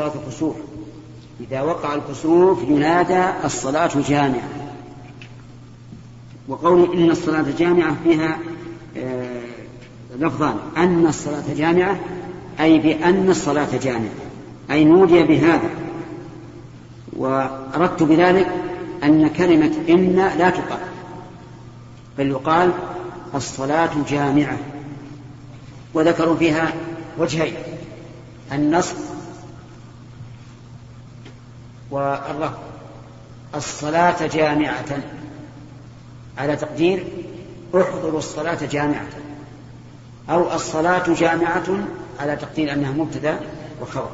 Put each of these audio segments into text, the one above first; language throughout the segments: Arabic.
صلاة الكسوف. إذا وقع الكسوف ينادى الصلاة جامعة. وقول إن الصلاة جامعة فيها آه، لفظان. أن الصلاة جامعة أي بأن الصلاة جامعة. أي نودي بهذا. وأردت بذلك أن كلمة إن لا تقال. بل يقال الصلاة جامعة. وذكروا فيها وجهين. النصب والرفض. الصلاة جامعة. على تقدير احضروا الصلاة جامعة. أو الصلاة جامعة على تقدير أنها مبتدأ وخبر.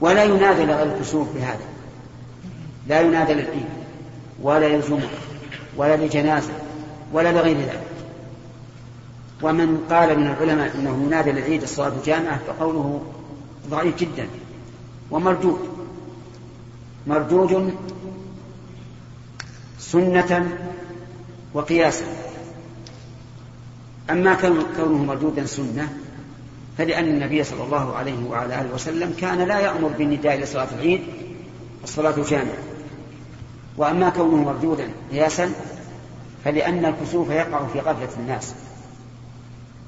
ولا ينادى لغير الكسوف بهذا. لا ينادى للعيد ولا للجمعة ولا لجنازة ولا لغير ذلك. ومن قال من العلماء إنه ينادى للعيد الصلاة جامعة فقوله ضعيف جدا ومردود. مردود سنة وقياسا. أما كونه مردودا سنة فلأن النبي صلى الله عليه وعلى آله وسلم كان لا يأمر بالنداء لصلاة العيد الصلاة جامعة وأما كونه مردودا قياسا فلأن الكسوف يقع في غفلة الناس.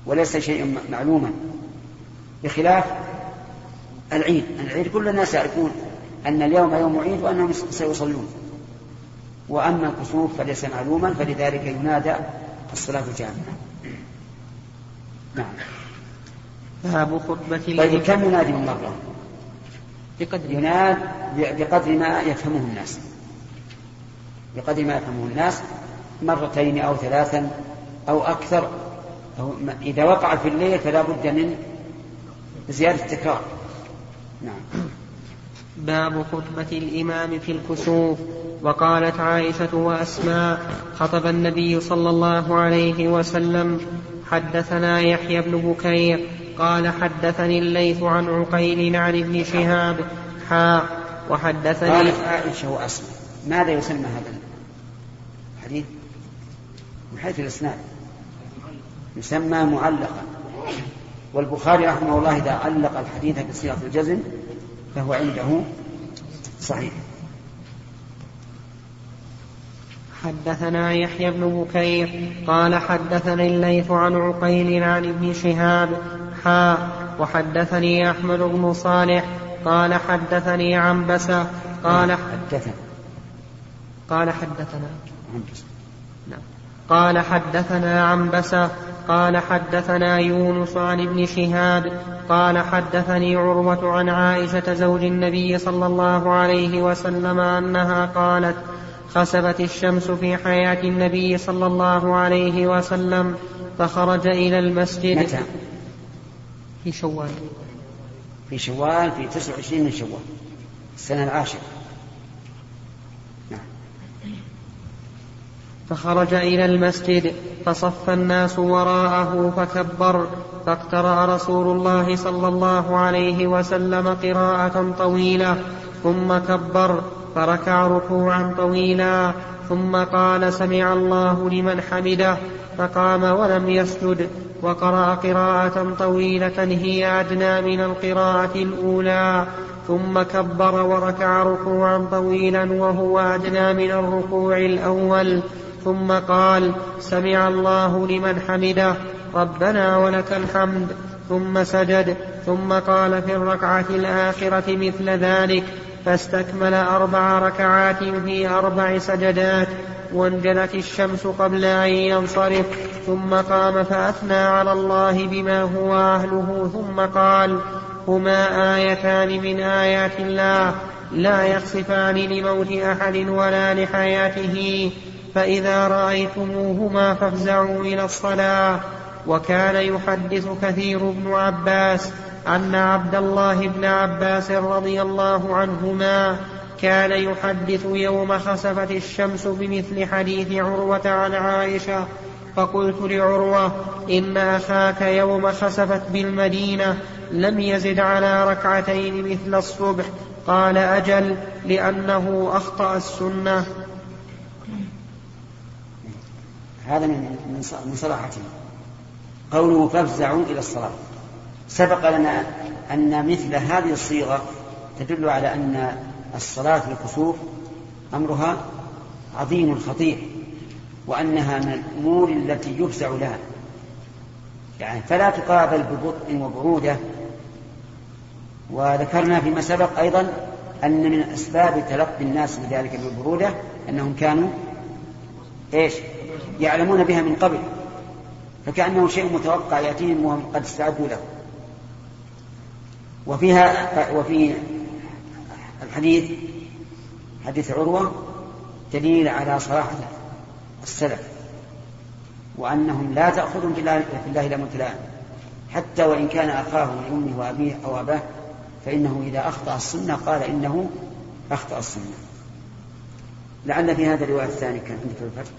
وليس شيئا معلوما بخلاف العيد. العيد كل الناس يعرفون أن اليوم يوم عيد وأنهم سيصلون. وأما الكسوف فليس معلوما فلذلك ينادى الصلاة جامعة نعم. باب خطبة طيب كم ينادي من مرة؟ بقدر. يناد بقدر ما يفهمه الناس. بقدر ما يفهمه الناس مرتين أو ثلاثا أو أكثر. أو إذا وقع في الليل فلا بد من زيادة التكرار. نعم. باب خطبة الإمام في الكسوف. وقالت عائشة وأسماء خطب النبي صلى الله عليه وسلم. حدثنا يحيى بن بكير قال حدثني الليث عن عقيل عن ابن شهاب. حا وحدثني قالت عائشة وأسماء. ماذا يسمى هذا الحديث؟ من حيث الإسناد. يسمى معلقا. والبخاري رحمه الله إذا علق الحديث بصيغة الجزم فهو عنده صحيح. حدثنا يحيى بن بكير قال حدثني الليث عن عقيل عن ابن شهاب حا وحدثني أحمد بن صالح قال حدثني عن بسة قال حدثنا. قال حدثنا. نعم قال حدثنا عن بسة قال حدثنا يونس عن ابن شهاب قال حدثني عروة عن عائشة زوج النبي صلى الله عليه وسلم أنها قالت خسفت الشمس في حياة النبي صلى الله عليه وسلم فخرج إلى المسجد. متى؟ في شوال. في شوال في 29 من شوال السنة العاشرة. فخرج إلى المسجد فصف الناس وراءه فكبر فاقترأ رسول الله صلى الله عليه وسلم قراءة طويلة ثم كبر فركع ركوعا طويلا ثم قال سمع الله لمن حمده فقام ولم يسجد وقرأ قراءة طويلة هي أدنى من القراءة الأولى ثم كبر وركع ركوعا طويلا وهو أدنى من الركوع الأول. ثم قال سمع الله لمن حمده ربنا ولك الحمد. ثم سجد ثم قال في الركعة الآخرة مثل ذلك فاستكمل أربع ركعات في أربع سجدات وانجلت الشمس قبل أن ينصرف ثم قام فأثنى على الله بما هو أهله ثم قال هما آيتان من آيات الله لا يخسفان لموت أحد ولا لحياته. فإذا رأيتموهما فافزعوا إلى الصلاة. وكان يحدث كثير بن عباس أن عبد الله بن عباس رضي الله عنهما كان يحدث يوم خسفت الشمس بمثل حديث عروة عن عائشة. فقلت لعروة إن أخاك يوم خسفت بالمدينة لم يزد على ركعتين مثل الصبح. قال أجل لأنه أخطأ السنة. هذا من من صلاحته قوله فافزعوا إلى الصلاة. سبق لنا أن مثل هذه الصيغة تدل على أن الصلاة للكسوف أمرها عظيم خطير وأنها من الأمور التي يفزع لها. يعني فلا تقابل ببطء وبرودة وذكرنا فيما سبق أيضا أن من أسباب تلقي الناس بذلك بالبرودة أنهم كانوا إيش؟ يعلمون بها من قبل فكأنه شيء متوقع يأتيهم وهم قد استعدوا له. وفيها وفي الحديث حديث عروة دليل على صراحة السلف وأنهم لا تأخذهم في الله, الله لمتلائم حتى وإن كان أخاه من أمه وأبيه أو أباه فإنه إذا أخطأ السنة قال إنه أخطأ السنة. لعل في هذا الرواية الثانية كان عندك الفتح.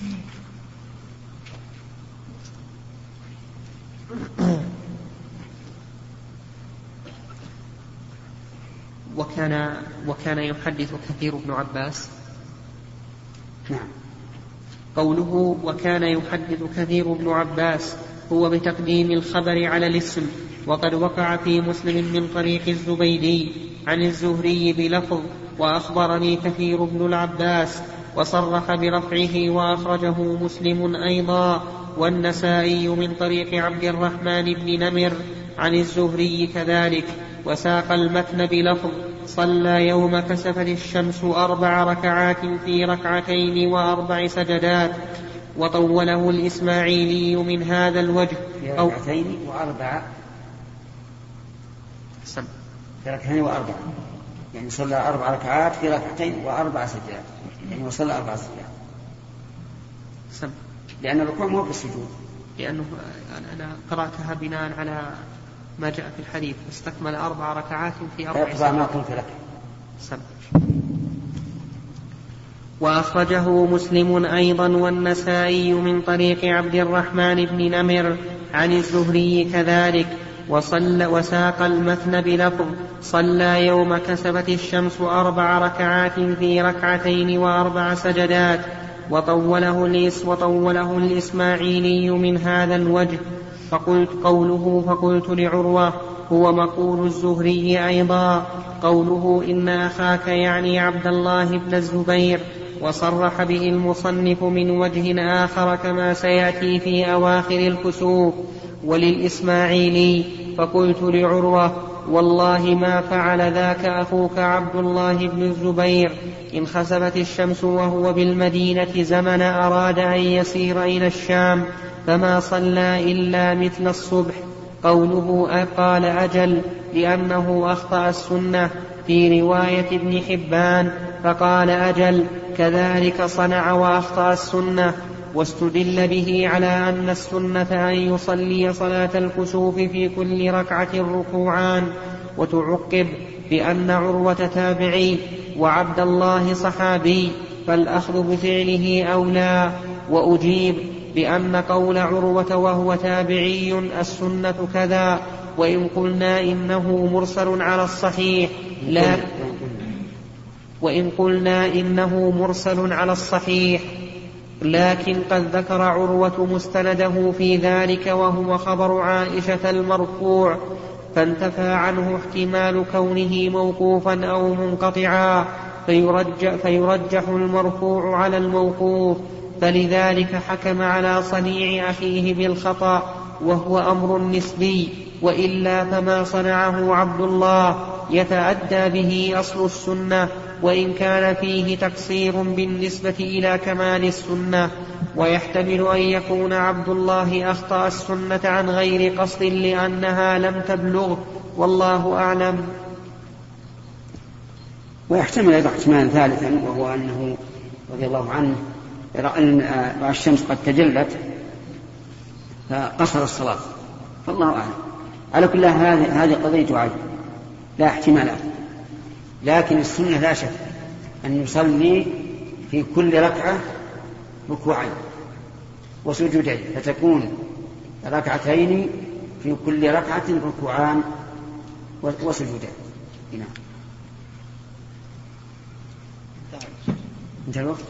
وكان وكان يحدث كثير بن عباس. نعم. قوله وكان يحدث كثير بن عباس هو بتقديم الخبر على الاسم وقد وقع في مسلم من طريق الزبيدي عن الزهري بلفظ وأخبرني كثير بن العباس وصرح برفعه وأخرجه مسلم أيضا. والنسائي من طريق عبد الرحمن بن نمر عن الزهري كذلك. وساق المتن بلفظ صلى يوم كسفت الشمس أربع ركعات في ركعتين وأربع سجدات. وطوله الإسماعيلي من هذا الوجه. في ركعتين وأربع. سم. في ركعتين وأربع. يعني صلى أربع ركعات في ركعتين وأربع سجدات. يعني وصلى أربع سجدات سم. لأن الركوع مو بالسجود. لأنه أنا قرأتها بناء على ما جاء في الحديث. استكمل أربع ركعات في أربع سجدات ما قلت لك. سم. وأخرجه مسلم أيضا والنسائي من طريق عبد الرحمن بن نمر عن الزهري كذلك. وصلى وساق المثن بلفظ صلى يوم كسبت الشمس أربع ركعات في ركعتين وأربع سجدات وطوله الإس وطوله الإسماعيلي من هذا الوجه. فقلت قوله فقلت لعروة هو مقول الزهري أيضا. قوله إن أخاك يعني عبد الله بن الزبير. وصرح به المصنف من وجه آخر كما سيأتي في أواخر الكسوف وللإسماعيلي فقلت لعروة والله ما فعل ذاك أخوك عبد الله بن الزبير. إن خسفت الشمس وهو بالمدينة زمن أراد أن يسير إلى الشام فما صلى إلا مثل الصبح. قوله قال أجل لأنه أخطأ السنة في رواية ابن حبان فقال أجل كذلك صنع وأخطأ السنة. واستدل به على أن السنة أن يصلي صلاة الكسوف في كل ركعة ركوعان وتعقب بأن عروة تابعي وعبد الله صحابي فالأخذ بفعله أولى. وأجيب بأن قول عروة وهو تابعي السنة كذا وإن قلنا إنه مرسل على الصحيح لا. وإن قلنا إنه مرسل على الصحيح. لكن قد ذكر عروة مستنده في ذلك وهو خبر عائشة المرفوع فانتفى عنه احتمال كونه موقوفا أو منقطعا فيرجح, فيرجح المرفوع على الموقوف فلذلك حكم على صنيع أخيه بالخطأ وهو أمر نسبي. وإلا فما صنعه عبد الله يتأدى به أصل السنة وإن كان فيه تقصير بالنسبة إلى كمال السنة. ويحتمل أن يكون عبد الله أخطأ السنة عن غير قصد لأنها لم تبلغ والله أعلم. ويحتمل أيضا احتمالا ثالثا وهو أنه رضي الله عنه رأى أن الشمس قد تجلت فقصر الصلاة. فالله أعلم. على كل هذه هذه قضية عين لا احتمالات. لكن السنة لا شك أن يصلي في كل ركعة ركوعين وسجودين فتكون ركعتين في كل ركعة ركوعان وسجودين نعم. انتهى الوقت؟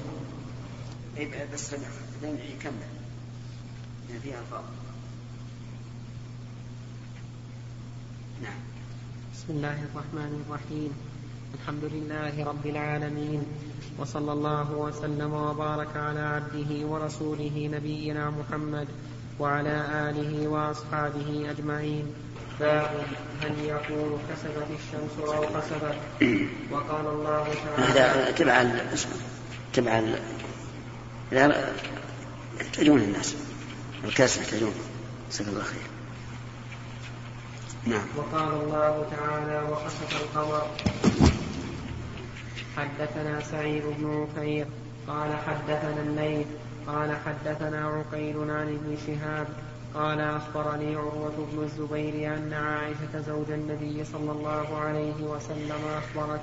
إيه، بس يعني فيها الفاظ نعم. بسم الله الرحمن الرحيم. الحمد لله رب العالمين وصلى الله وسلم وبارك على عبده ورسوله نبينا محمد وعلى آله وأصحابه أجمعين. باب هل يقول كسبت الشمس أو خسفت وقال الله تعالى هذا تبع تبع لا يحتاجون الناس. الكاس يحتاجون جزاك الله خير. نعم. وقال الله تعالى وخسف القمر حدثنا سعيد بن عفير قال حدثنا الليل قال حدثنا عقيل عن ابن شهاب. قال أخبرني عروة بن الزبير أن عائشة زوج النبي صلى الله عليه وسلم أخبرت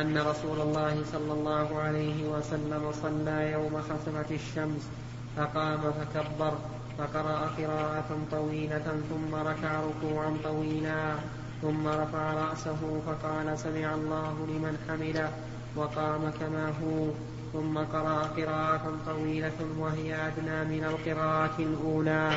أن رسول الله صلى الله عليه وسلم صلى يوم خسفت الشمس فقام فكبر. فقرأ قراءة طويلة ثم ركع ركوعا طويلا ثم رفع رأسه فقال سمع الله لمن حمده وقام كما هو. ثم قرأ قراءة طويلة وهي أدنى من القراءة الأولى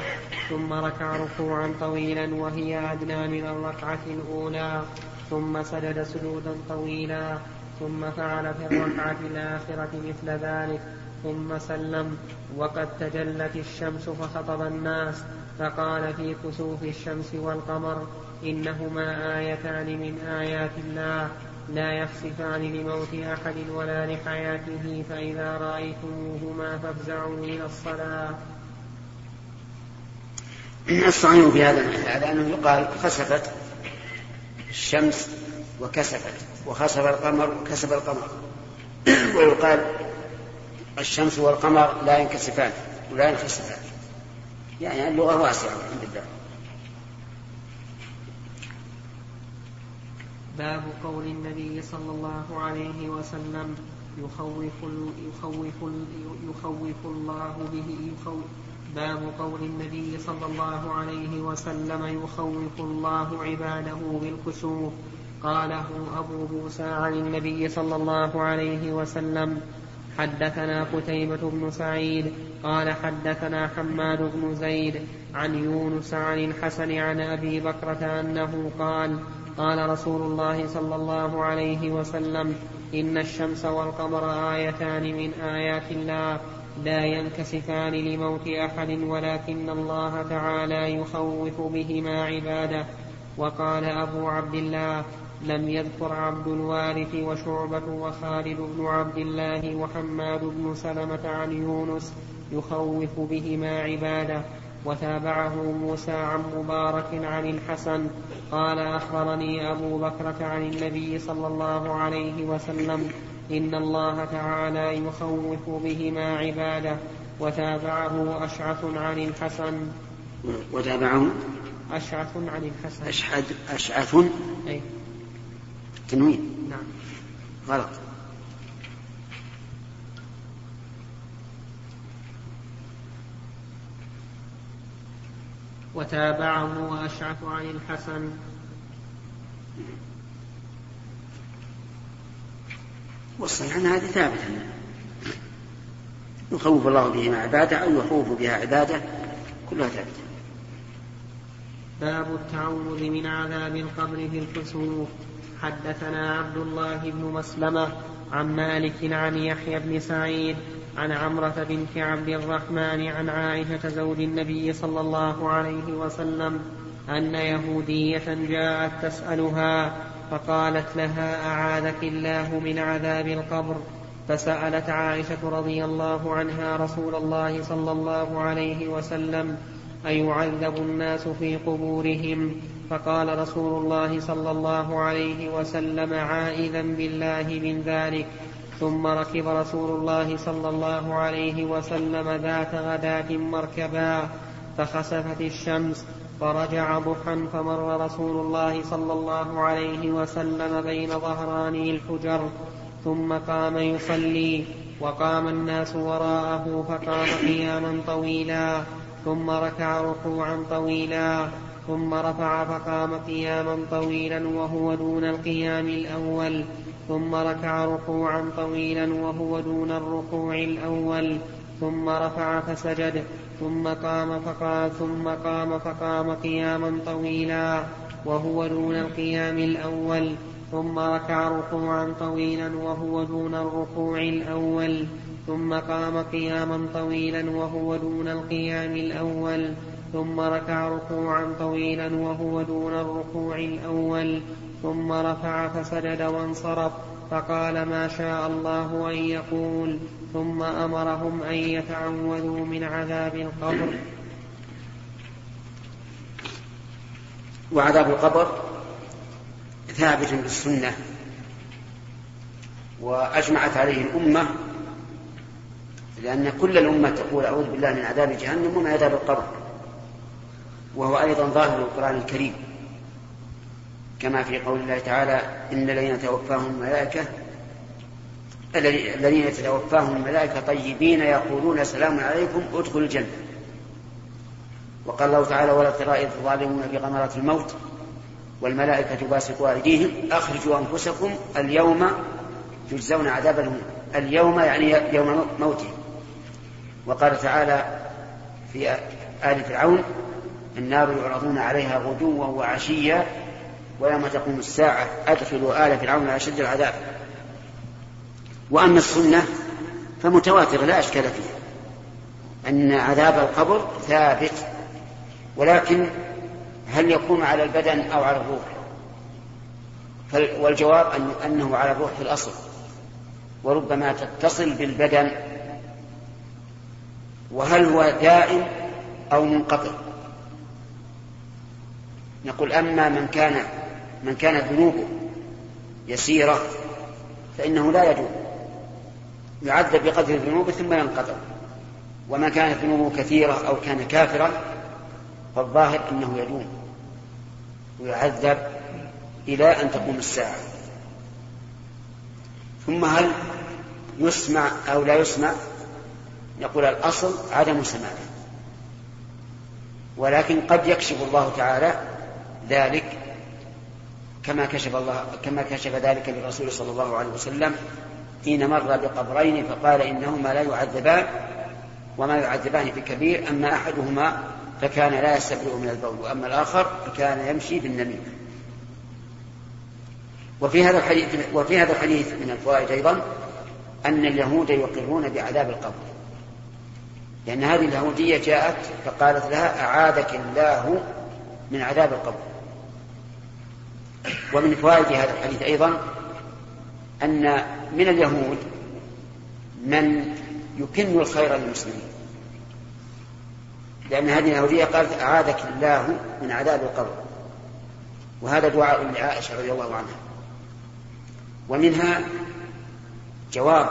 ثم ركع ركوعا طويلا وهي أدنى من الركعة الأولى ثم سجد سجودا طويلا ثم فعل في الركعة الآخرة مثل ذلك. ثم سلم. وقد تجلت الشمس فخطب الناس فقال في كسوف الشمس والقمر إنهما آيتان من آيات الله لا يخسفان لموت أحد ولا لحياته فإذا رأيتموهما فافزعوا إلى الصلاة. الصحيح في هذا على أنه يقال خسفت الشمس وكسفت وخسف القمر وكسف القمر. ويقال الشمس والقمر لا ينكسفان ولا ينخسفان. يعني اللغة واسعة الحمد لله. باب قول النبي صلى الله عليه وسلم يخوف يخوف يخوف الله به يخوف. باب قول النبي صلى الله عليه وسلم يخوف الله عباده بالكسوف. قاله أبو موسى عن النبي صلى الله عليه وسلم حدثنا قتيبة بن سعيد قال حدثنا حماد بن زيد عن يونس عن الحسن عن أبي بكرة أنه قال قال رسول الله صلى الله عليه وسلم إن الشمس والقمر آيتان من آيات الله لا ينكسفان لموت أحد ولكن الله تعالى يخوف بهما عباده. وقال أبو عبد الله لم يذكر عبد الوارث وشعبة وخالد بن عبد الله وحماد بن سلمة عن يونس يخوف بهما عباده وتابعه موسى عن مبارك عن الحسن. قال أخبرني أبو بكرة عن النبي صلى الله عليه وسلم إن الله تعالى يخوف بهما عباده وتابعه أشعث عن الحسن. وتابعه؟ أشعث عن الحسن. أشعث أشعث؟ أي. تنوين نعم. غلط. وتابعه وأشعث عن الحسن. والصحيح أن هذه ثابتة. يخوف الله بهما عباده أو يخوف بها عباده كلها ثابتة. باب التعوذ من عذاب القبر في الكسوف حدثنا عبد الله بن مسلمة عن مالك عن يحيى بن سعيد عن عمرة بنت عبد الرحمن عن عائشة زوج النبي صلى الله عليه وسلم أن يهودية جاءت تسألها فقالت لها أعاذك الله من عذاب القبر؟ فسألت عائشة رضي الله عنها رسول الله صلى الله عليه وسلم أيعذب الناس في قبورهم؟ فقال رسول الله صلى الله عليه وسلم عائذا بالله من ذلك. ثم ركب رسول الله صلى الله عليه وسلم ذات غداة مركبا فخسفت الشمس فرجع ضحى فمر رسول الله صلى الله عليه وسلم بين ظهراني الحجر ثم قام يصلي وقام الناس وراءه فقام قياما طويلا. ثم ركع ركوعا طويلا. ثم رفع فقام قياما طويلا وهو دون القيام الأول. ثم ركع ركوعا طويلا وهو دون الركوع الأول. ثم رفع فسجد. ثم قام فقال ثم قام فقام قياما طويلا وهو دون القيام الأول. ثم ركع ركوعا طويلا وهو دون الركوع الأول. ثم قام قياما طويلا وهو دون القيام الأول. ثم ركع ركوعا طويلا وهو دون الركوع الأول ثم رفع فسجد وانصرف فقال ما شاء الله أن يقول ثم أمرهم أن يتعوذوا من عذاب القبر. وعذاب القبر ثابت بالسنة وأجمعت عليه الأمة لأن كل الأمة تقول أعوذ بالله من عذاب جهنم ومن عذاب القبر. وهو أيضا ظاهر القرآن الكريم. كما في قول الله تعالى إن الذين توفاهم الملائكة الذين يتوفاهم الملائكة طيبين يقولون سلام عليكم ادخلوا الجنة. وقال الله تعالى ولا ترى إذ الظالمون غمرات الموت والملائكة باسطوا أيديهم أخرجوا أنفسكم اليوم تجزون عذاب الهون اليوم يعني يوم موته. وقال تعالى في آل فرعون النار يعرضون عليها غدوا وعشيا ويوم تقوم الساعة أدخلوا آل فرعون أشد العذاب. وأما السنة فمتواترة لا أشكال فيها. أن عذاب القبر ثابت ولكن هل يكون على البدن أو على الروح؟ والجواب أن أنه على الروح في الأصل. وربما تتصل بالبدن. وهل هو دائم أو منقطع؟ نقول أما من كان من كانت ذنوبه يسيرة فإنه لا يدوم يعذب بقدر ذنوبه ثم ينقطع وما كانت ذنوبه كثيرة أو كان كافرا فالظاهر أنه يدوم ويعذب إلى أن تقوم الساعة. ثم هل يسمع أو لا يسمع؟ نقول الأصل عدم سماعه. ولكن قد يكشف الله تعالى ذلك كما كشف الله كما كشف ذلك للرسول صلى الله عليه وسلم حين مر بقبرين فقال إنهما لا يعذبان وما يعذبان في كبير أما أحدهما فكان لا يستبرئ من البول وأما الآخر فكان يمشي بالنميمة. وفي هذا الحديث وفي هذا الحديث من الفوائد أيضا أن اليهود يقرون بعذاب القبر. لأن هذه اليهودية جاءت فقالت لها أعاذك الله من عذاب القبر. ومن فوائد هذا الحديث أيضا أن من اليهود من يكن الخير للمسلمين. لأن هذه اليهودية قالت أعاذك الله من عذاب القبر. وهذا دعاء لعائشة رضي الله عنها. ومنها جواب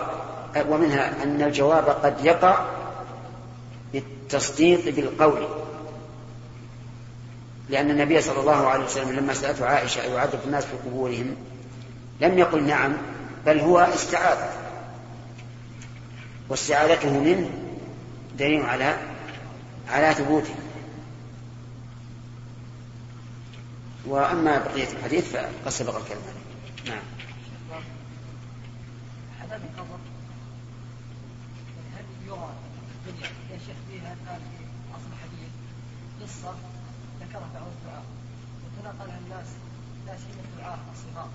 ومنها أن الجواب قد يقع بالتصديق بالقول. لأن النبي صلى الله عليه وسلم لما سألته عائشة أيعذب الناس في قبورهم؟ لم يقل نعم بل هو استعاذ واستعاذته منه دليل على على ثبوته. وأما بقية الحديث فقد سبق الكلام. نعم. عذاب القبر هل يرى الدنيا يا فيها الآن في الحديث قصة؟ ذكرها بعض الدعاء. وتناقلها الناس لا سيما الدعاء الصغار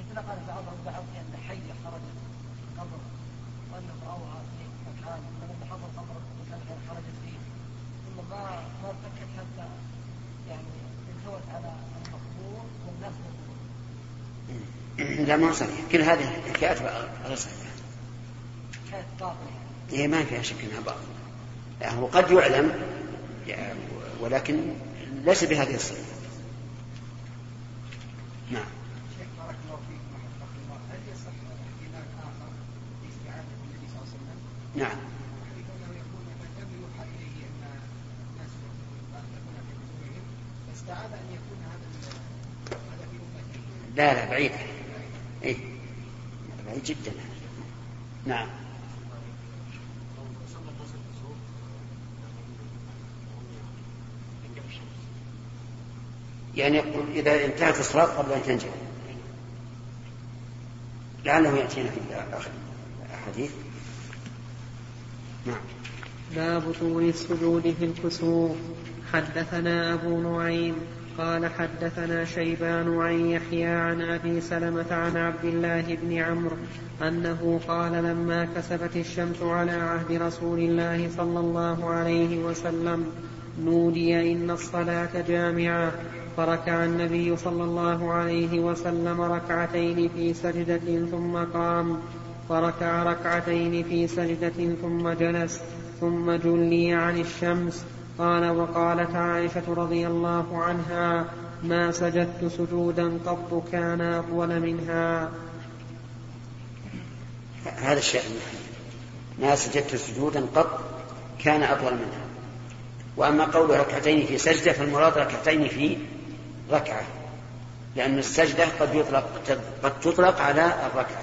يتناقل بعضهم بعض بأن حية خرجت من قبر وأنه رأوها في مكان فلما حضر القبر مكان خرجت فيه. ثم ما ما ارتكت حتى يعني انثوت على المقبور والناس لا ما صحيح. كل هذه الحكايات غير صحيحة. حكايات باطلة. إيه ما فيها شك إنها باطلة. هو قد يعلم ولكن ليس بهذه الصفة. نعم. نعم. لا لا بعيد. اي بعيد جدا. نعم. يعني يقول إذا انتهت الصلاة قبل أن تنجح. لعله يأتينا في الحديث. نعم. باب طول السجود في الكسوف. حدثنا أبو نعيم قال حدثنا شيبان عن يحيى عن أبي سلمة عن عبد الله بن عمرو أنه قال لما كسفت الشمس على عهد رسول الله صلى الله عليه وسلم نودي إن الصلاة جامعة. فركع النبي صلى الله عليه وسلم ركعتين في سجدة ثم قام. فركع ركعتين في سجدة ثم جلس ثم جلي عن الشمس. قال وقالت عائشة رضي الله عنها ما سجدت سجودا قط كان أطول منها. هذا الشيء ما سجدت سجودا قط كان أطول منها. وأما قول ركعتين في سجدة فالمراد ركعتين في ركعة لأن السجدة قد يطلق قد تطلق على الركعة.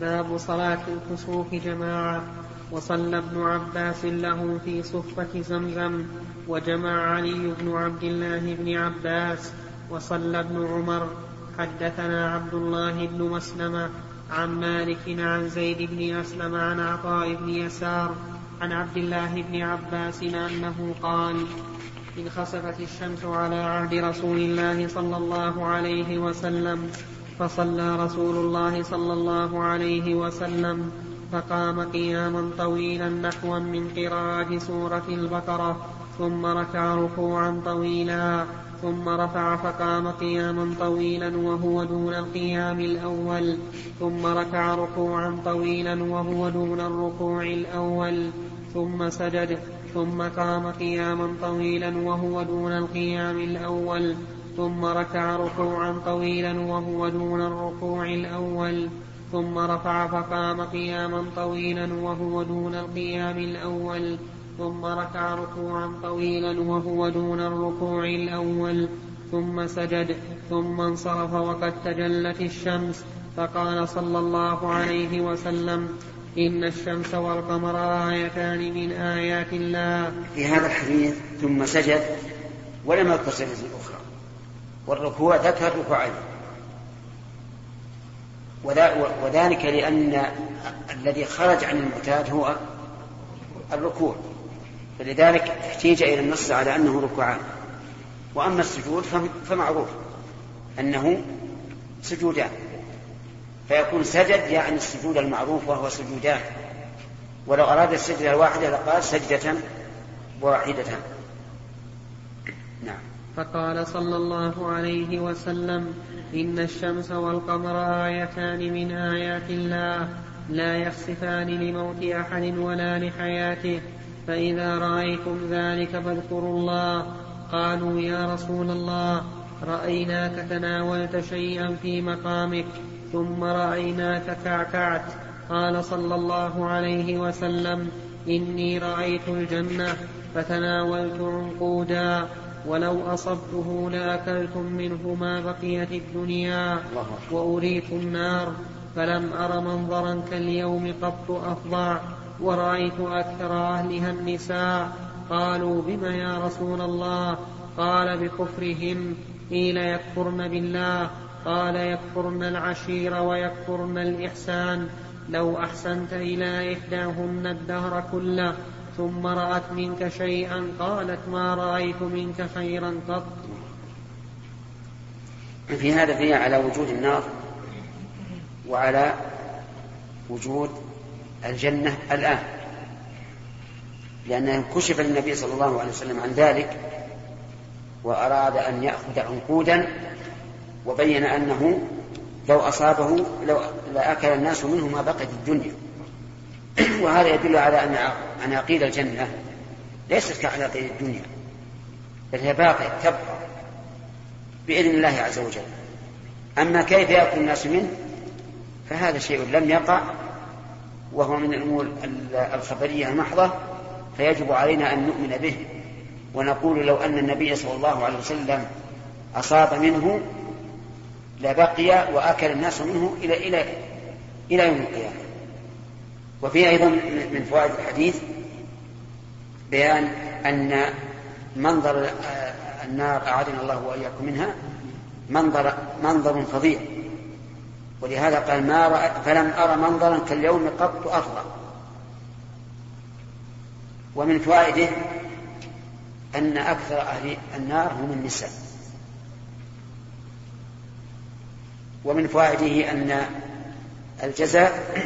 باب صلاة الكسوف جماعة وصلى ابن عباس له في صفة زمزم وجمع علي بن عبد الله بن عباس وصلى ابن عمر. حدثنا عبد الله بن مسلمة عن مالك عن زيد بن أسلم عن عطاء بن يسار عن عبد الله بن عباس أنه قال إن خسفت الشمس على عهد رسول الله صلى الله عليه وسلم فصلى رسول الله صلى الله عليه وسلم فقام قياما طويلا نحوا من قراءة سورة البقرة ثم ركع ركوعا طويلا. ثم رفع فقام قياما طويلا وهو دون القيام الأول. ثم ركع ركوعا طويلا وهو دون الركوع الأول. ثم سجد. ثم قام قياما طويلا وهو دون القيام الأول. ثم ركع ركوعا طويلا وهو دون الركوع الأول. ثم رفع فقام قياما طويلا وهو دون القيام الأول. ثم ركع ركوعا طويلا وهو دون الركوع الأول ثم سجد ثم انصرف وقد تجلت الشمس. فقال صلى الله عليه وسلم إن الشمس والقمر آيتان من آيات الله. في هذا الحديث ثم سجد ولم يذكر سجدة أخرى. والركوع ذكر ركوعين. وذلك لأن الذي خرج عن المعتاد هو الركوع. فلذلك احتيج إلى النص على أنه ركوعان. وأما السجود فمعروف أنه سجودان. فيكون سجد يعني السجود المعروف وهو سجودان. ولو أراد السجدة الواحدة لقال سجدة واحدة. نعم. فقال صلى الله عليه وسلم إن الشمس والقمر آيتان من آيات الله لا يخسفان لموت أحد ولا لحياته. فإذا رأيتم ذلك فاذكروا الله. قالوا يا رسول الله رأيناك تناولت شيئا في مقامك ثم رأيناك كعكعت. قال صلى الله عليه وسلم إني رأيت الجنة فتناولت عنقودا. ولو أصبته لأكلتم منه ما بقي في الدنيا وأريت النار فلم أر منظرا كاليوم قط أفظع ورأيت أكثر أهلها النساء. قالوا بم يا رسول الله؟ قال بكفرهن قيل يكفرن بالله. قال يكفرن العشير ويكفرن الإحسان. لو أحسنت إلى إحداهن الدهر كله ثم رأت منك شيئا قالت ما رأيت منك خيرا قط. في هذا فيه على وجود النار وعلى وجود الجنة الآن. لأنه كشف للنبي صلى الله عليه وسلم عن ذلك وأراد أن يأخذ عنقودا وبين أنه لو أصابه لو لأكل الناس منه ما في الدنيا. وهذا يدل على أن عناقيد الجنة ليست كعناقيد الدنيا بل هي باقية تبقى بإذن الله عز وجل. أما كيف يأكل الناس منه؟ فهذا شيء لم يقع وهو من الأمور الخبرية المحضة فيجب علينا أن نؤمن به. ونقول لو أن النبي صلى الله عليه وسلم أصاب منه لبقي وأكل الناس منه إلى إلى إلى يوم القيامة. وفي أيضا من فوائد الحديث بيان أن منظر النار أعاذنا الله وإياكم منها منظر منظر فظيع. ولهذا قال ما رأى فلم أرى منظرا كاليوم قط أفضل ومن فوائده أن أكثر أهل النار هم النساء. ومن فوائده أن الجزاء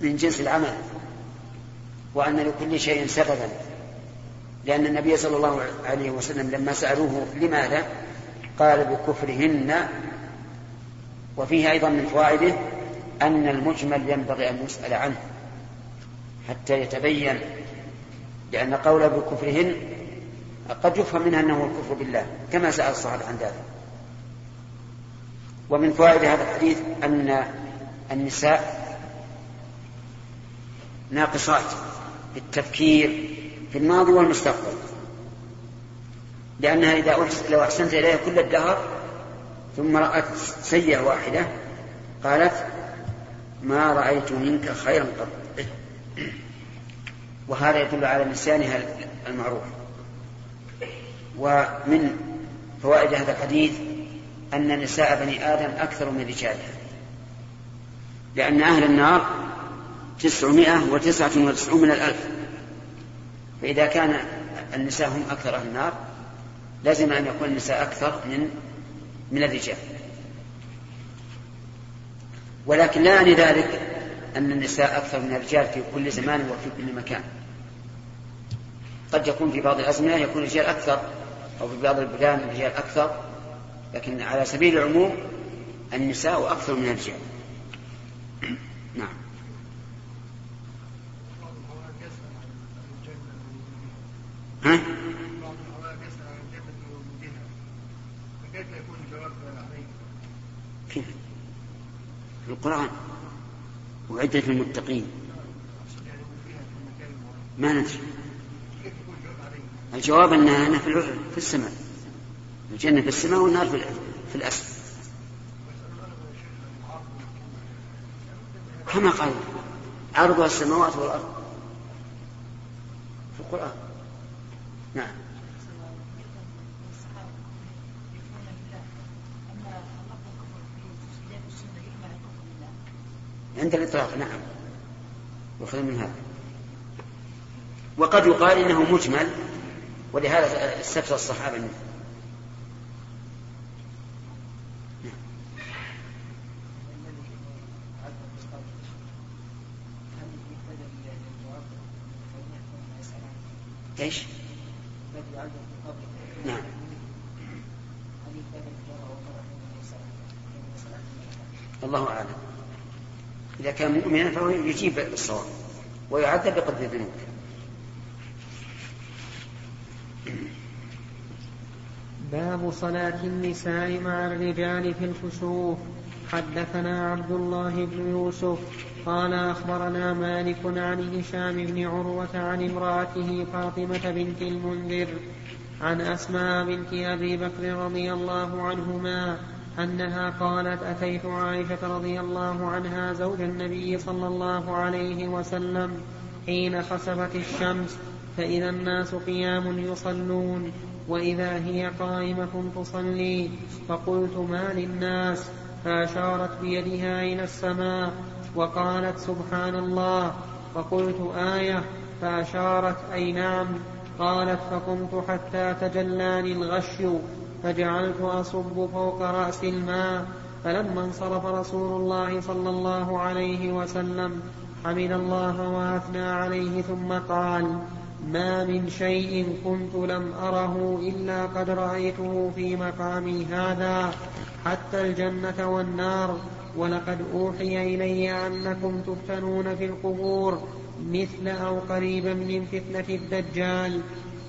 من جنس العمل وأن لكل شيء سببا. لأن النبي صلى الله عليه وسلم لما سألوه لماذا؟ قال بكفرهن وفيه أيضا من فوائده أن المجمل ينبغي أن يسأل عنه حتى يتبين لأن قوله بكفرهن قد يفهم منها أنه الكفر بالله كما سأل الصحابة عن ذلك. ومن فوائد هذا الحديث أن النساء ناقصات في التفكير في الماضي والمستقبل لأنها إذا لو أحسنت إليها كل الدهر ثم رأت سيئة واحدة قالت ما رأيت منك خيرا قط. وهذا يدل على نسيانها المعروف. ومن فوائد هذا الحديث أن نساء بني آدم أكثر من رجالها. لأن أهل النار تسعمائة وتسعة وتسعون من الألف. فإذا كان النساء هم أكثر أهل النار لازم أن يكون النساء أكثر من من الرجال. ولكن لا يعني ذلك أن النساء أكثر من الرجال في كل زمان وفي كل مكان. قد يكون في بعض الأزمنة يكون الرجال أكثر أو في بعض البلدان الرجال أكثر لكن على سبيل العموم النساء أكثر من الرجال نعم ها؟ كيف؟ في القرآن وعدة المتقين. ما ندري. الجواب أنها في السماء. الجنة في السماء والنار في الأسفل كما قال عرضها السماوات والأرض. في القرآن نعم عند الإطلاق نعم. وخذ من هذا. وقد يقال إنه مجمل ولهذا استفسر الصحابة منه إيش؟ نعم الله اعلم اذا فهو يجيب بالصواب ويعذب بقدر الذنوب. باب صلاة النساء مع الرجال في الكسوف. حدثنا عبد الله بن يوسف قال أخبرنا مالك عن هشام بن عروة عن امرأته فاطمة بنت المنذر عن أسماء بنت أبي بكر رضي الله عنهما أنها قالت أتيت عائشة رضي الله عنها زوج النبي صلى الله عليه وسلم حين خسفت الشمس فإذا الناس قيام يصلون وإذا هي قائمة تصلي. فقلت ما للناس؟ فأشارت بيدها إلى السماء وقالت سبحان الله. فقلت آية. فأشارت أي نعم. قالت فقمت حتى تجلاني الغش. فجعلت أصب فوق رأس الماء فلما انصرف رسول الله صلى الله عليه وسلم حمد الله وأثنى عليه ثم قال ما من شيء كنت لم أره إلا قد رأيته في مقامي هذا حتى الجنة والنار. ولقد أوحي إلي أنكم تفتنون في القبور مثل أو قريبا من فتنة الدجال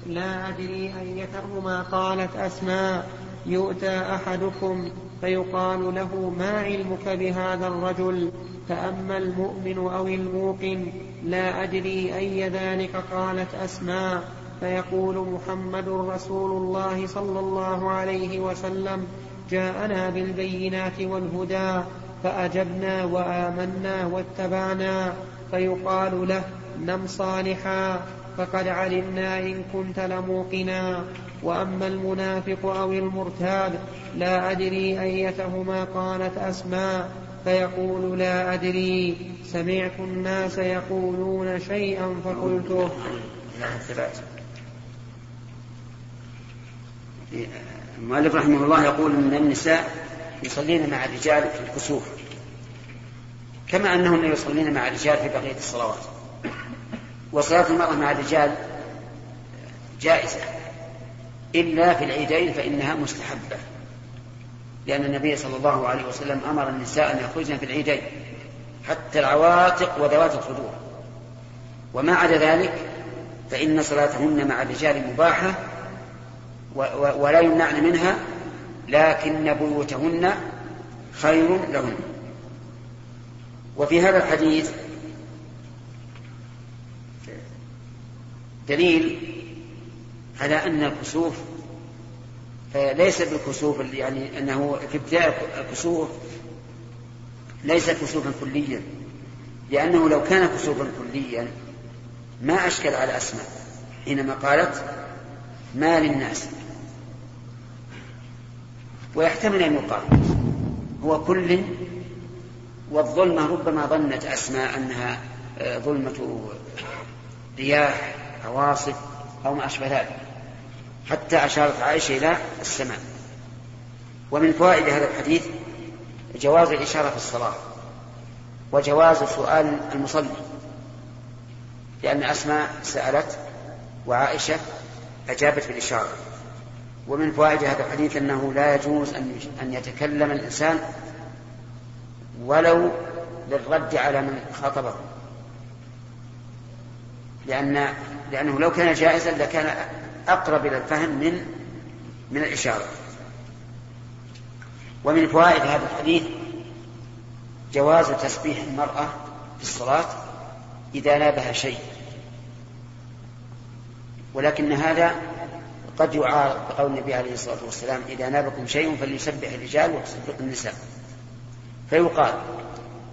لا أدري أيتهما قالت أسماء يؤتى أحدكم فيقال له ما علمك بهذا الرجل؟ فأما المؤمن أو الموقن لا أدري أي ذلك. قالت أسماء فيقول محمد رسول الله صلى الله عليه وسلم جاءنا بالبينات والهدى فأجبنا وآمنا واتبعنا. فيقال له نم صالحا. فقد علمنا إن كنت لموقنا. وأما المنافق أو المرتاب لا أدري أيتهما قالت أسماء فيقول لا أدري. سمعت الناس يقولون شيئا فقلته المؤلف رحمه الله يقول إن النساء يصلين مع الرجال في الكسوف كما انهن يصلين مع الرجال في بقية الصلوات. وصلاة المرأة مع الرجال جائزة. إلا في العيدين فإنها مستحبة. لأن النبي صلى الله عليه وسلم أمر النساء أن يخرجن في العيدين حتى العواتق وذوات الخدور. وما عدا ذلك فإن صلاتهن مع الرجال مباحة ولا يمنعن منها لكن بيوتهن خير لهن. وفي هذا الحديث دليل على أن الكسوف ليس بالكسوف يعني أنه في ابتداء الكسوف ليس كسوفا كليا لأنه لو كان كسوفا كليا ما أشكل على أسماء حينما قالت ما للناس. ويحتمل أن يقال هو كل والظلمة ربما ظنت أسماء أنها آه، ظلمة رياح عواصف أو ما أشبه ذلك حتى أشارت عائشة إلى السماء. ومن فوائد هذا الحديث جواز الإشارة في الصلاة وجواز سؤال المصلي لأن أسماء سألت وعائشة أجابت بالإشارة. ومن فوائد هذا الحديث أنه لا يجوز أن يتكلم الإنسان ولو للرد على من خاطبه. لأن لأنه لو كان جائزا لكان أقرب إلى الفهم من من الإشارة. ومن فوائد هذا الحديث جواز تسبيح المرأة في الصلاة إذا نابها شيء. ولكن هذا قد يعارض بقول النبي عليه الصلاة والسلام إذا نابكم شيء فليسبح الرجال وتصدق النساء. فيقال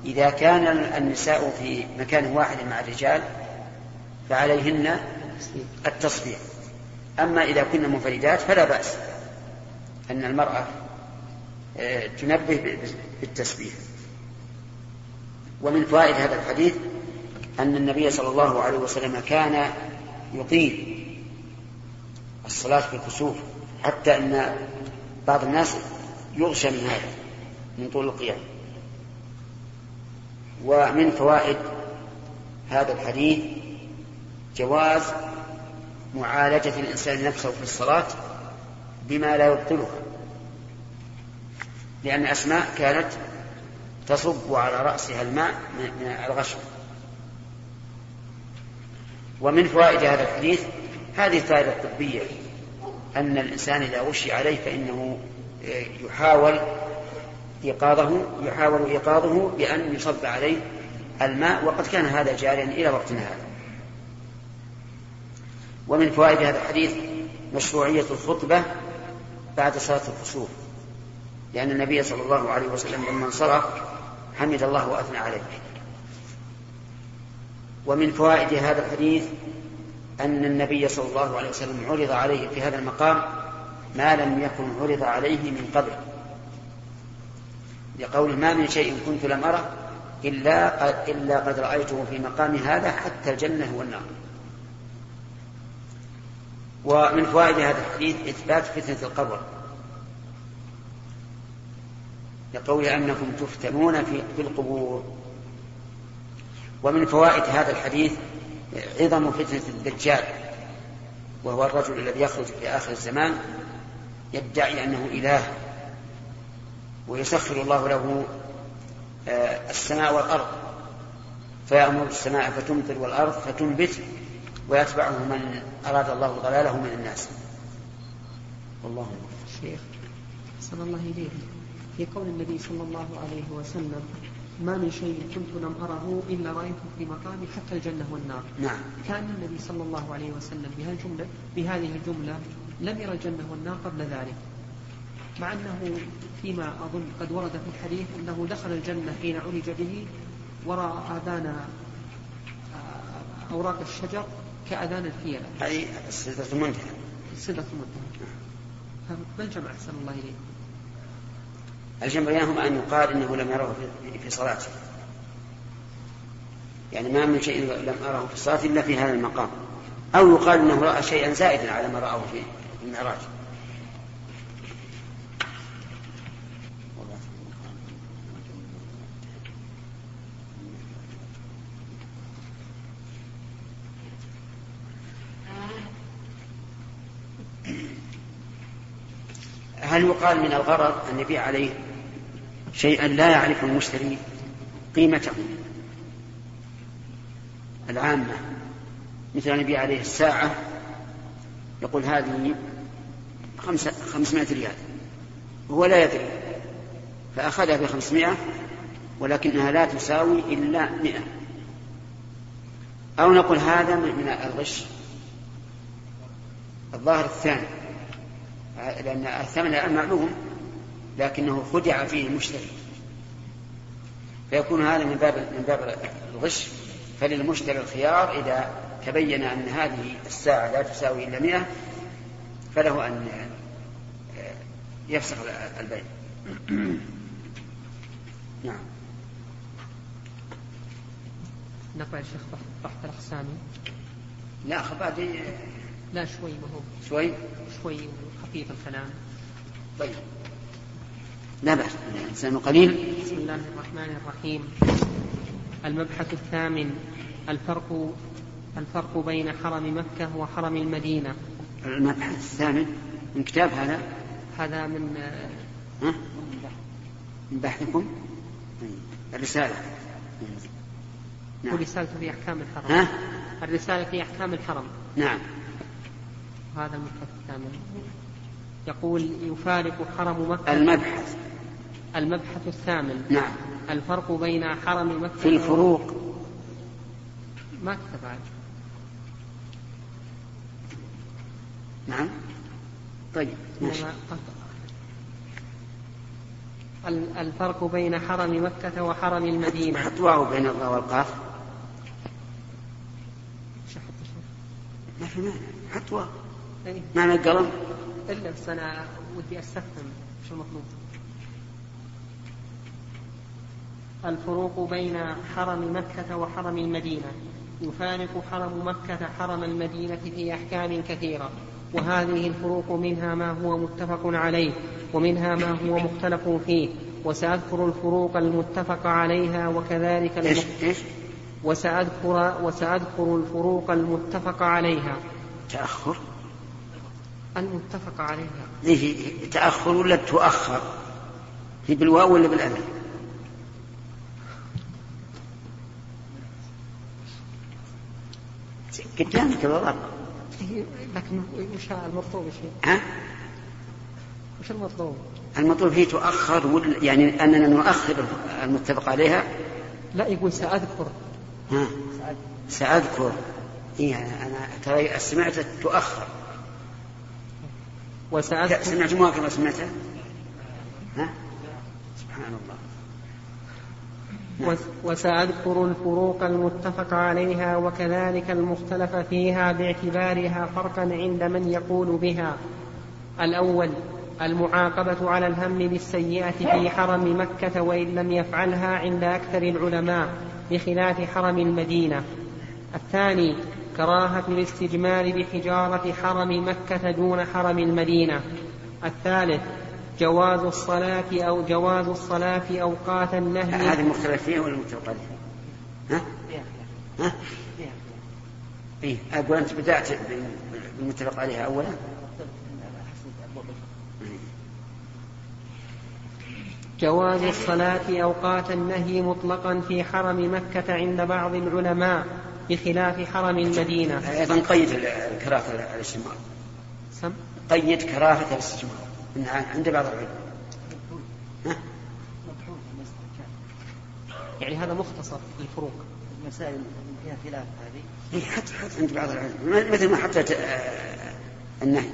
إذا كان النساء في مكان واحد مع الرجال فعليهن التصبيح أما إذا كن منفردات فلا بأس أن المرأة آه، تنبه بالتسبيح. ومن فوائد هذا الحديث أن النبي صلى الله عليه وسلم كان يطيل الصلاة في الكسوف حتى أن بعض الناس يغشى من هذا من طول القيام. ومن فوائد هذا الحديث جواز معالجة الإنسان نفسه في الصلاة بما لا يبطلها لأن أسماء كانت تصب على رأسها الماء من الغشم. ومن فوائد هذا الحديث هذه الفائدة الطبية أن الإنسان إذا غشي عليه فإنه يحاول إيقاظه يحاول إيقاظه بأن يصب عليه الماء وقد كان هذا جاريا إلى وقتنا هذا. ومن فوائد هذا الحديث مشروعية الخطبة بعد صلاة الكسوف لأن النبي صلى الله عليه وسلم لما انصرف حمد الله وأثنى عليه. ومن فوائد هذا الحديث أن النبي صلى الله عليه وسلم عرض عليه في هذا المقام ما لم يكن عرض عليه من قبل. لقول ما من شيء كنت لم أره إلا قد, إلا قد رأيته في مقام هذا حتى الجنة والنار. ومن فوائد هذا الحديث إثبات فتنة القبر. لقول أنكم تفتنون في القبور. ومن فوائد هذا الحديث عظم فتنة الدجال وهو الرجل الذي يخرج في آخر الزمان يدعي أنه إله ويسخر الله له آه، السماء والأرض. فيأمر السماء فتمطر والأرض فتنبت ويتبعه من أراد الله ضلاله من الناس. والله شيخ صلى الله إليه في قول النبي صلى الله عليه وسلم ما من شيء كنت لم أره إلا رأيته في مقامي حتى الجنة والنار. نعم. كان النبي صلى الله عليه وسلم بهالجملة بهذه الجملة لم يرى الجنة والنار قبل ذلك. مع أنه فيما أظن قد ورد في الحديث أنه دخل الجنة حين عرج به وراء آذان آه، أوراق الشجر كأذان الفيلة هذه السدرة المنتهى. السدرة المنتهى. ما الجمع أحسن الله إليه الجمع بينهما أن يقال إنه لم يره في صلاته. يعني ما من شيء لم أره في الصلاة إلا في هذا المقام. أو يقال أنه رأى شيئا زائدا على ما رآه في المعراج هل يقال من الغرض أن يبيع عليه شيئا لا يعرف المشتري قيمته. العامة مثل أن يبيع عليه الساعة يقول هذه خمسة خمسمائة ريال. وهو لا يدري. فأخذها بخمسمائة ولكنها لا تساوي إلا مئة. أو نقول هذا من الغش. الظاهر الثاني. لأن الثمن الآن معلوم لكنه خدع فيه المشتري. فيكون هذا من باب من باب الغش. فللمشتري الخيار إذا تبين أن هذه الساعة لا تساوي إلا مئة فله أن يفسخ البيع. نعم. نقرأ يا شيخ بحث الأقسامي لا خبادي لا شوي ما هو. شوي؟ شوي خفيف الكلام. طيب. لا بأس الإنسان قليل. بسم الله الرحمن الرحيم. المبحث الثامن الفرق الفرق بين حرم مكة وحرم المدينة. المبحث الثامن من كتاب هذا؟ هذا من ها؟ من بحثكم؟ الرسالة. نعم. ورسالة في أحكام الحرم. ها؟ الرسالة في أحكام الحرم. نعم. هذا المبحث الثامن. يقول يفارق حرم مكة. المبحث. المبحث الثامن. نعم. الفرق بين حرم مكة في الفروق. ما كتب نعم. طيب ماشي. الفرق بين حرم مكة وحرم المدينة. حط واو بين الراء والقاف. ما في مانع. حط واو. إيه. معنى القلم؟ إلا بس أنا ودي أستفهم شو المطلوب. الفروق بين حرم مكة وحرم المدينة. يفارق حرم مكة حرم المدينة في أحكام كثيرة. وهذه الفروق منها ما هو متفق عليه ومنها ما هو مختلف فيه. وسأذكر الفروق المتفق عليها وكذلك إيش؟ وسأذكر وسأذكر الفروق المتفق عليها. تأخر؟ المتفق عليها. إيه تأخر ولا تؤخر؟ هي بالواو ولا بالألف؟ قدامك الورق لكن وش المطلوب شيء؟ ها؟ وش المطلوب؟ المطلوب هي تؤخر ولا يعني أننا نؤخر المتفق عليها؟ لا يقول سأذكر. ها؟ سأذكر. إيه أنا ترى سمعت تؤخر. وسأذكر سمعتموها كما سمعتها؟ ها؟ سبحان الله وسأذكر الفروق المتفق عليها وكذلك المختلف فيها باعتبارها فرقا عند من يقول بها الأول المعاقبة على الهم بالسيئة في حرم مكة وإن لم يفعلها عند أكثر العلماء بخلاف حرم المدينة الثاني كراهة الاستجمار بحجارة حرم مكة دون حرم المدينة الثالث جواز الصلاة أو جواز الصلاة في أوقات النهي هذه مختلف فيها ولا متفق؟ ها؟ ها؟ إيه أقول أنت بدأت بالمتفق عليها أولا جواز الصلاة أوقات النهي مطلقا في حرم مكة عند بعض العلماء بخلاف حرم المدينة. أيضا قيد كراهة الاستجمار سم؟ قيد كراهة الاستجمار عند بعض العلماء. يعني هذا مختصر للفروق المسائل فيها خلاف هذه. إيه حتى حتى عند بعض العلماء. مثل ما حتى آه، النهي.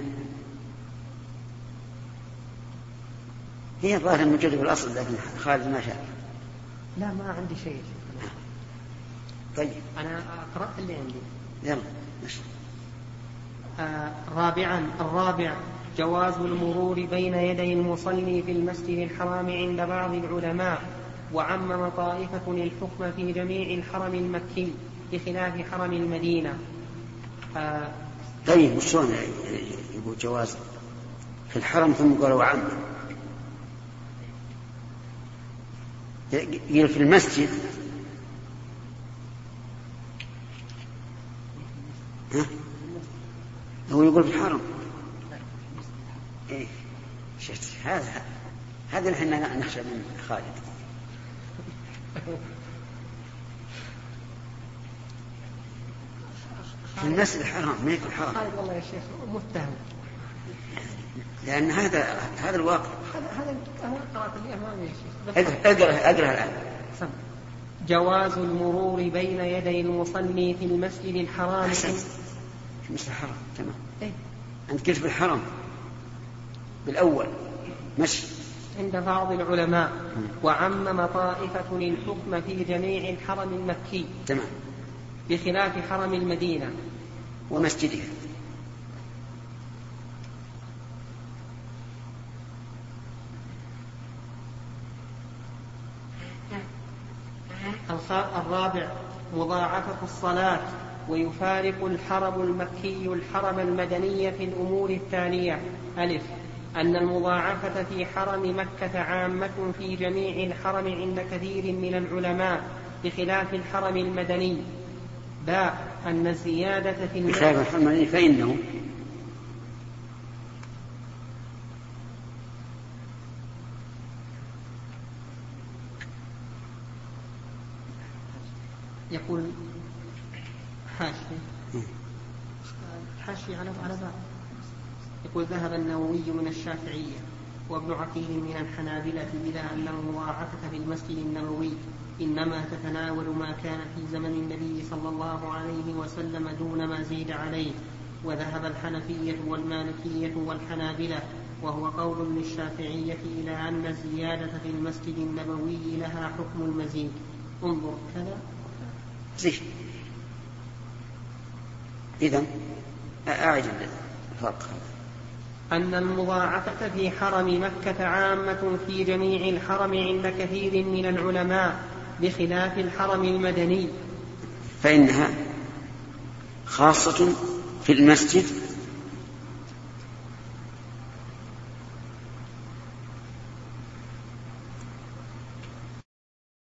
هي الظاهر الموجودة في الأصل لكن خالد ما شاء لا ما عندي شيء. طيب. أنا أقرأ اللي عندي. يلا ماشي. آه رابعا الرابع جواز المرور بين يدي المصلي في المسجد الحرام عند بعض العلماء وعمم طائفة الحكم في جميع الحرم المكي بخلاف حرم المدينة. آه طيب وشلون يقول جواز؟ في الحرم ثم قال وعم قيل في المسجد. ها؟ هو يقول في الحرم إيه. شفت هذا هذا إحنا نخشى من خالد. في المسجد الحرام ما يكون حرام. خالد والله يا شيخ متهم. لأن هذا هذا الواقع. هذا هذا قرأت اللي أمامي يا شيخ. اقرأ أقرأ الآن. جواز المرور بين يدي المصلي في المسجد الحرام. في المسجد الحرام تمام. إيه؟ أنت قلت بالحرم بالأول مشي. عند بعض العلماء. وعمم طائفة الحكم في جميع الحرم المكي. تمام. بخلاف حرم المدينة. ومسجدها. الرابع مضاعفة الصلاة ويفارق الحرم المكي الحرم المدني في الأمور التالية ألف. أن المضاعفة في حرم مكة عامة في جميع الحرم عند كثير من العلماء بخلاف الحرم المدني. باء. أن الزيادة في بخلاف الحرم المدني فإنه يقول حاشي حاشي على على بعض. يقول ذهب النووي من الشافعية وابن عقيل من الحنابلة إلى أن المضاعفة في المسجد النبوي إنما تتناول ما كان في زمن النبي صلى الله عليه وسلم دون ما زيد عليه. وذهب الحنفية والمالكية والحنابلة وهو قول للشافعية إلى أن الزيادة في المسجد النبوي لها حكم المزيد. انظر كذا. زين. إذا أعد الفرق أن المضاعفة في حرم مكة عامة في جميع الحرم عند كثير من العلماء بخلاف الحرم المدني. فإنها خاصة في المسجد